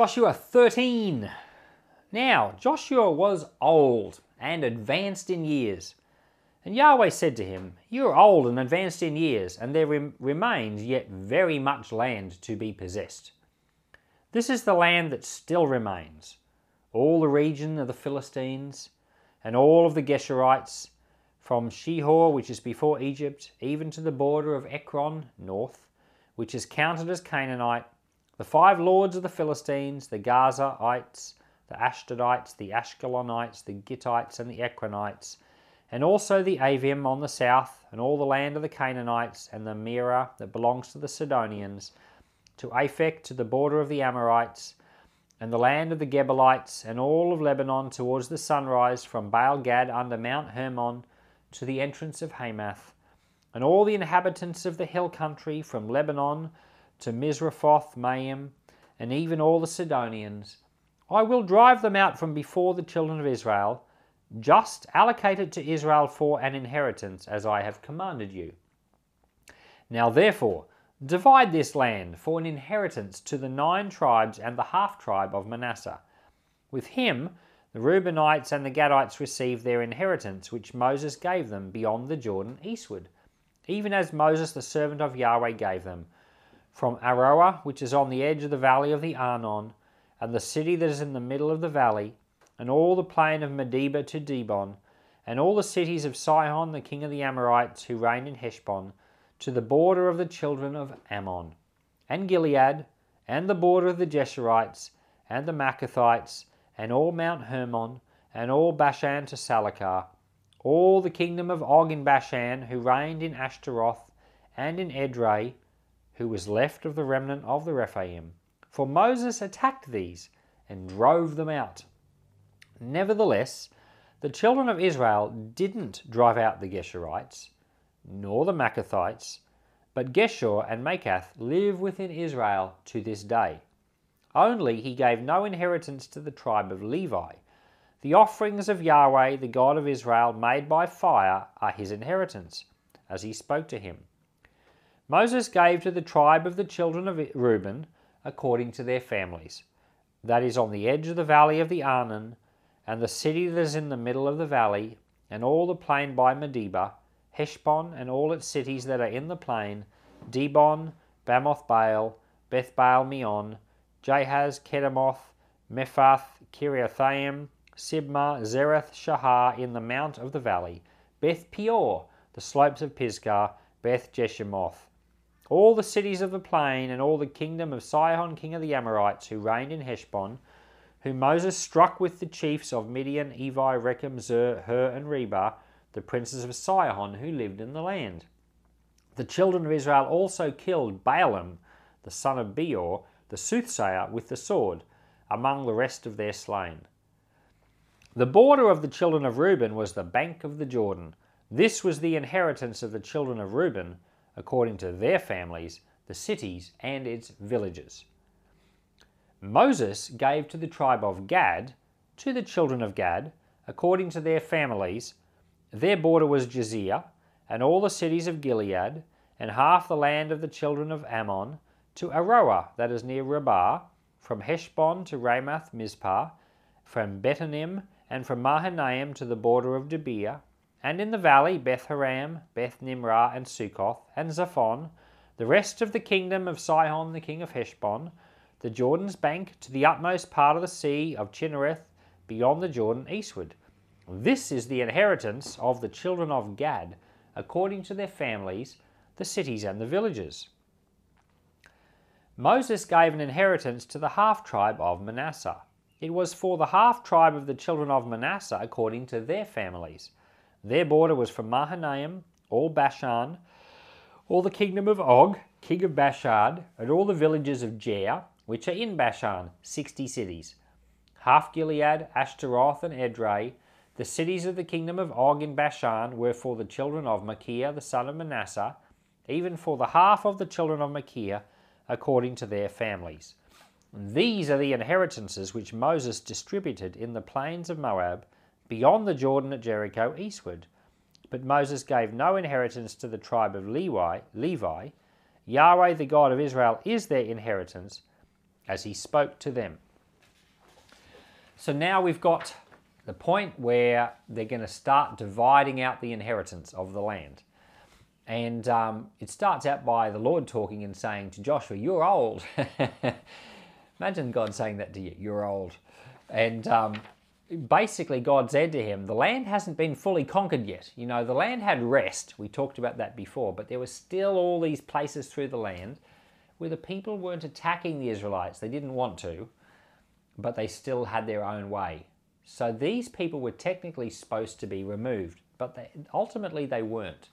Joshua 13. Now, Joshua was old and advanced in years. And Yahweh said to him, You are old and advanced in years, and there rem- remains yet very much land to be possessed. This is the land that still remains all the region of the Philistines, and all of the Geshurites, from Shihor, which is before Egypt, even to the border of Ekron, north, which is counted as Canaanite, the five lords of the Philistines, the Gazaites, the Ashdodites, the Ashkelonites, the Gittites, and the Ekronites, and also the Avim on the south, and all the land of the Canaanites, and the Mearah that belongs to the Sidonians, to Aphek, to the border of the Amorites, and the land of the Gebalites, and all of Lebanon towards the sunrise, from Baal Gad under Mount Hermon to the entrance of Hamath, and all the inhabitants of the hill country, from Lebanon to Misrephoth Maim, and even all the Sidonians. I will drive them out from before the children of Israel, just allocated to Israel for an inheritance, as I have commanded you. Now therefore, Divide this land for an inheritance to the nine tribes and the half tribe of Manasseh. With him, the Reubenites and the Gadites received their inheritance, which Moses gave them beyond the Jordan eastward, even as Moses the servant of Yahweh gave them, from Aroer, which is on the edge of the valley of the Arnon, and the city that is in the middle of the valley, and all the plain of Medeba to Dibon, and all the cities of Sihon the king of the Amorites, who reigned in Heshbon, to the border of the children of Ammon, and Gilead, and the border of the Geshurites, and the Maacathites, and all Mount Hermon, and all Bashan to Salecah, all the kingdom of Og in Bashan, who reigned in Ashtaroth, and in Edrei, who was left of the remnant of the Rephaim. For Moses attacked these, and drove them out. Nevertheless, the children of Israel didn't drive out the Geshurites, nor the Maacathites, but Geshur and Maacath live within Israel to this day. Only he gave no inheritance to the tribe of Levi. The offerings of Yahweh, the God of Israel, made by fire, are his inheritance, as he spoke to him. Moses gave to the tribe of the children of Reuben according to their families. That is on the edge of the valley of the Arnon, and the city that is in the middle of the valley, and all the plain by Medeba, Heshbon and all its cities that are in the plain, Dibon, Bamoth Baal, Beth Baal Meon, Jahaz, Kedemoth, Mephaath, Kiriathaim, Sibmah, Zereth, Shahar in the mount of the valley, Beth Peor, the slopes of Pisgah, Beth Jeshimoth. All the cities of the plain and all the kingdom of Sihon king of the Amorites who reigned in Heshbon, whom Moses struck with the chiefs of Midian, Evi, Rekem, Zur, Hur, and Reba, the princes of Sihon who lived in the land. The children of Israel also killed Balaam, the son of Beor, the soothsayer, with the sword, among the rest of their slain. The border of the children of Reuben was the bank of the Jordan. This was the inheritance of the children of Reuben, according to their families, the cities and its villages. Moses gave to the tribe of Gad, to the children of Gad, according to their families, their border was Jazer, and all the cities of Gilead, and half the land of the children of Ammon, to Aroer, that is near Rabbah, from Heshbon to Ramath Mizpah, from Betonim, and from Mahanaim to the border of Debir, and in the valley Beth Haram, Beth Nimrah, and Succoth, and Zaphon, the rest of the kingdom of Sihon the king of Heshbon, the Jordan's bank to the utmost part of the sea of Chinnereth, beyond the Jordan eastward. This is the inheritance of the children of Gad, according to their families, the cities and the villages. Moses gave an inheritance to the half tribe of Manasseh. It was for the half tribe of the children of Manasseh according to their families. Their border was from Mahanaim, all Bashan, all the kingdom of Og, king of Bashan, and all the villages of Jair, which are in Bashan, sixty cities. Half Gilead, Ashtaroth, and Edrei, the cities of the kingdom of Og in Bashan were for the children of Machir the son of Manasseh, even for the half of the children of Machir, according to their families. These are the inheritances which Moses distributed in the plains of Moab, beyond the Jordan at Jericho eastward. But Moses gave no inheritance to the tribe of Levi. Levi. Yahweh, the God of Israel, is their inheritance, as he spoke to them. So now we've got the point where they're going to start dividing out the inheritance of the land. And um, it starts out by the Lord talking and saying to Joshua, You're old. Imagine God saying that to you, You're old. And um, basically, God said to him, The land hasn't been fully conquered yet. You know, the land had rest. We talked about that before, but there were still all these places through the land where the people weren't attacking the Israelites. They didn't want to, but they still had their own way. So these people were technically supposed to be removed, but they, ultimately they weren't.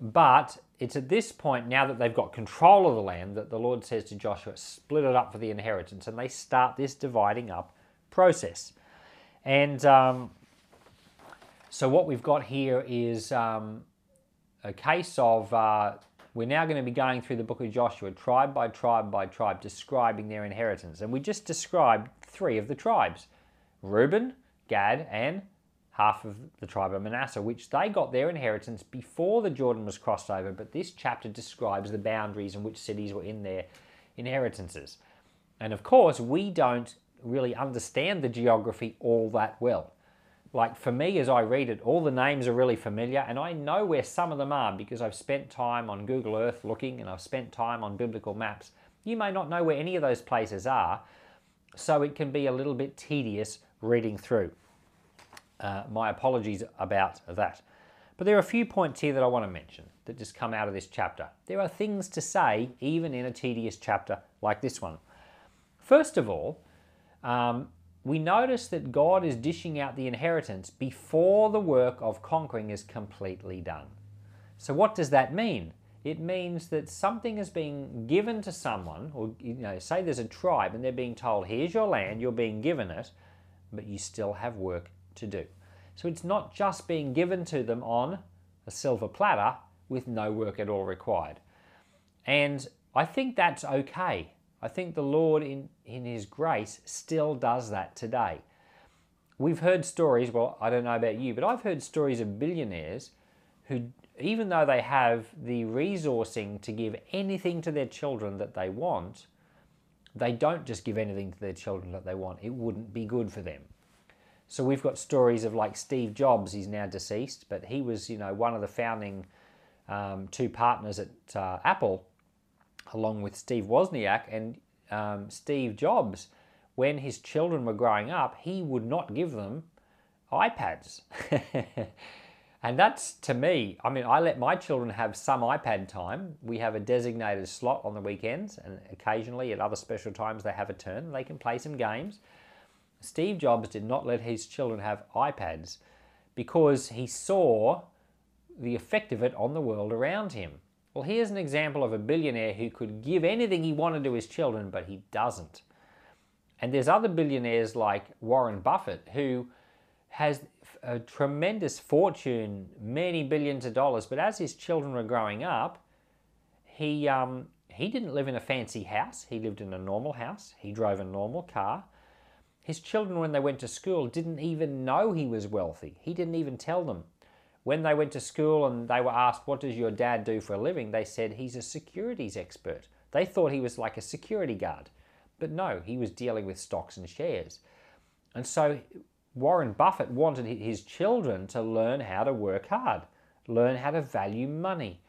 But it's at this point, now that they've got control of the land, that the Lord says to Joshua, split it up for the inheritance. And they start this dividing up process. And um, so what we've got here is um, a case of uh, we're now going to be going through the book of Joshua, tribe by tribe by tribe, describing their inheritance. And we just described three of the tribes Reuben, Gad, and half of the tribe of Manasseh, which they got their inheritance before the Jordan was crossed over. But this chapter describes the boundaries and which cities were in their inheritances. And of course, we don't really understand the geography all that well. Like for me, as I read it, all the names are really familiar, and I know where some of them are because I've spent time on Google Earth looking and I've spent time on biblical maps. You may not know where any of those places are, so it can be a little bit tedious reading through. Uh, my apologies about that. But there are a few points here that I want to mention that just come out of this chapter. There are things to say even in a tedious chapter like this one. First of all, um, we notice that God is dishing out the inheritance before the work of conquering is completely done. So, what does that mean? It means that something is being given to someone, or you know, say there's a tribe and they're being told, here's your land, you're being given it, but you still have work to do. So it's not just being given to them on a silver platter with no work at all required. And I think that's okay. I think the Lord, in, in His grace, still does that today. We've heard stories, well, I don't know about you, but I've heard stories of billionaires who, even though they have the resourcing to give anything to their children that they want, they don't just give anything to their children that they want. It wouldn't be good for them. So we've got stories of like Steve Jobs, he's now deceased, but he was, you know, one of the founding um, two partners at uh, Apple along with Steve Wozniak and um, Steve Jobs, when his children were growing up, he would not give them iPads. and that's to me, I mean, I let my children have some iPad time. We have a designated slot on the weekends, and occasionally at other special times they have a turn. They can play some games. Steve Jobs did not let his children have iPads because he saw the effect of it on the world around him. Well, here's an example of a billionaire who could give anything he wanted to his children, but he doesn't. And there's other billionaires like Warren Buffett who has a tremendous fortune, many billions of dollars, but as his children were growing up, he um, he didn't live in a fancy house. He lived in a normal house. He drove a normal car. His children, when they went to school, didn't even know he was wealthy. He didn't even tell them. When they went to school and they were asked, What does your dad do for a living? they said, He's a securities expert. They thought he was like a security guard. But no, he was dealing with stocks and shares. And so Warren Buffett wanted his children to learn how to work hard, learn how to value money.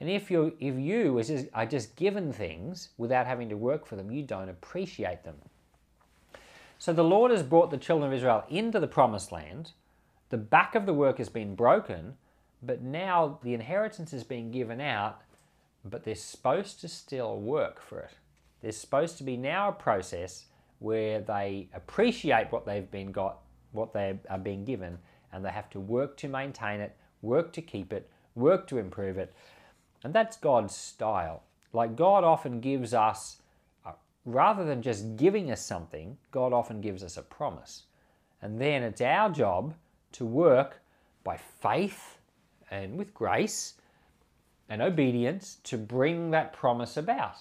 And if you if you are just given things without having to work for them, you don't appreciate them. So the Lord has brought the children of Israel into the promised land the back of the work has been broken, but now the inheritance is being given out, but they're supposed to still work for it. There's supposed to be now a process where they appreciate what they've been got, what they are being given, and they have to work to maintain it, work to keep it, work to improve it. And that's God's style. Like God often gives us, uh, rather than just giving us something, God often gives us a promise. And then it's our job to work by faith and with grace and obedience to bring that promise about.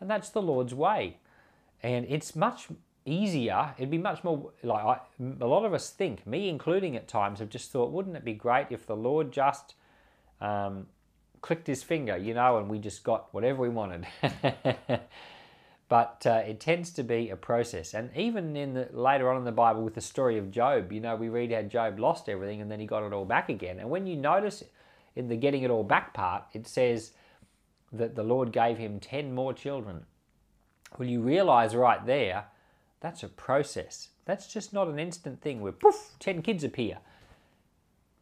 And that's the Lord's way. And it's much easier. It'd be much more like I, a lot of us think, me including at times, have just thought, wouldn't it be great if the Lord just um, clicked his finger, you know, and we just got whatever we wanted. but uh, it tends to be a process. And even in the later on in the Bible, with the story of Job, you know, we read how Job lost everything and then he got it all back again. And when you notice in the getting it all back part, it says that the Lord gave him ten more children. Well, you realize right there, that's a process. That's just not an instant thing where poof, ten kids appear.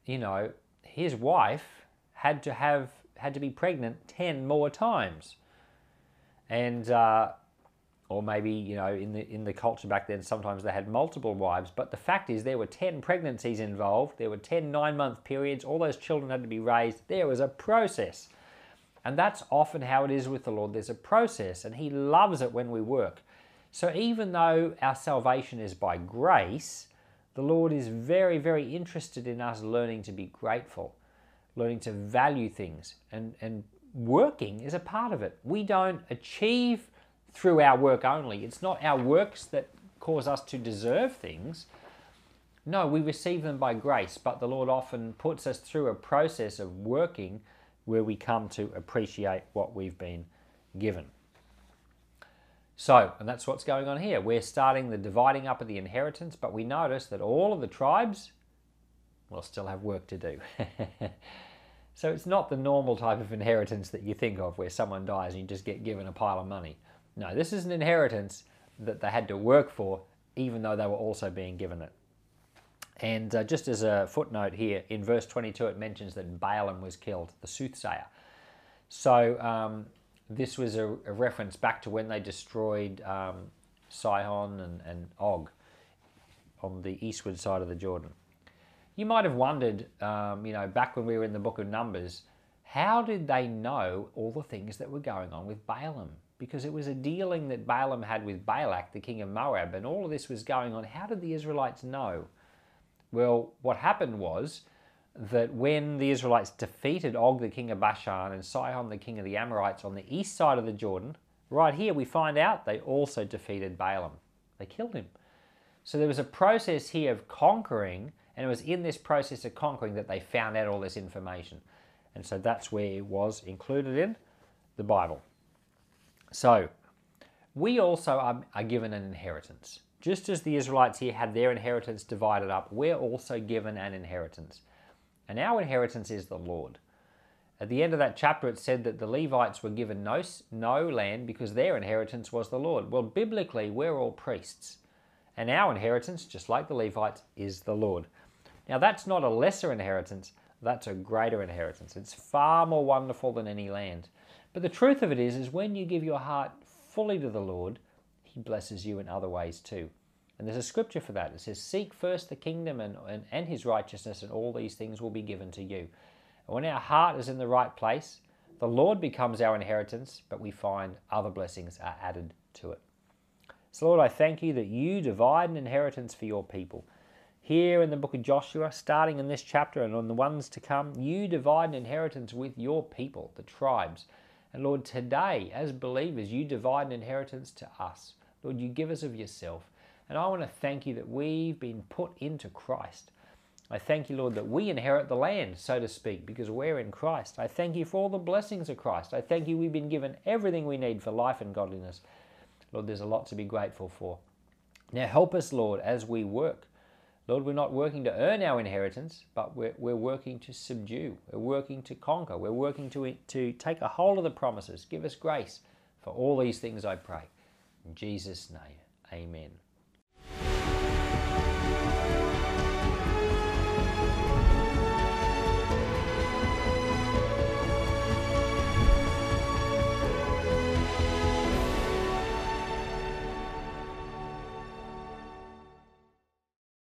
You know, his wife had to have had to be pregnant ten more times, and uh, or maybe you know in the in the culture back then sometimes they had multiple wives. But the fact is there were 10 pregnancies involved. There were 10 9 month periods. All those children had to be raised. There was a process. And that's often how it is with the lord. There's a process and he loves it when we work. So even though our salvation is by grace the lord is very very interested in us learning to be grateful learning to value things. And and working is a part of it. We don't achieve through our work only. It's not our works that cause us to deserve things. No, we receive them by grace, but the Lord often puts us through a process of working where we come to appreciate what we've been given. So, and that's what's going on here. We're starting the dividing up of the inheritance, but we notice that all of the tribes will still have work to do. so it's not the normal type of inheritance that you think of where someone dies and you just get given a pile of money. No, this is an inheritance that they had to work for, even though they were also being given it. And uh, just as a footnote here, in verse 22, it mentions that Balaam was killed, the soothsayer. So um, this was a, a, reference back to when they destroyed um, Sihon and, and Og on the eastward side of the Jordan. You might have wondered, um, you know, back when we were in the book of Numbers, how did they know all the things that were going on with Balaam? Because it was a dealing that Balaam had with Balak, the king of Moab, and all of this was going on. How did the Israelites know? Well, what happened was that when the Israelites defeated Og, the king of Bashan, and Sihon, the king of the Amorites, on the east side of the Jordan, right here we find out they also defeated Balaam. They killed him. So there was a process here of conquering, and it was in this process of conquering that they found out all this information. And so that's where it was included in the Bible. So, we also are, are given an inheritance. Just as the Israelites here had their inheritance divided up, we're also given an inheritance. And our inheritance is the Lord. At the end of that chapter, it said that the Levites were given no, no land because their inheritance was the Lord. Well, biblically, we're all priests. And our inheritance, just like the Levites, is the Lord. Now, that's not a lesser inheritance, that's a greater inheritance. It's far more wonderful than any land. But the truth of it is, is when you give your heart fully to the Lord, He blesses you in other ways too. And there's a scripture for that. It says, Seek first the kingdom and, and, and His righteousness, and all these things will be given to you. And when our heart is in the right place, the Lord becomes our inheritance, but we find other blessings are added to it. So, Lord, I thank you that you divide an inheritance for your people. Here in the book of Joshua, starting in this chapter and on the ones to come, you divide an inheritance with your people, the tribes. And Lord, today, as believers, you divide an inheritance to us. Lord, you give us of yourself. And I want to thank you that we've been put into Christ. I thank you, Lord, that we inherit the land, so to speak, because we're in Christ. I thank you for all the blessings of Christ. I thank you we've been given everything we need for life and godliness. Lord, there's a lot to be grateful for. Now, help us, Lord, as we work. Lord, we're not working to earn our inheritance, but we're, we're working to subdue. We're working to conquer. We're working to, to take a hold of the promises. Give us grace for all these things, I pray. In Jesus' name, amen.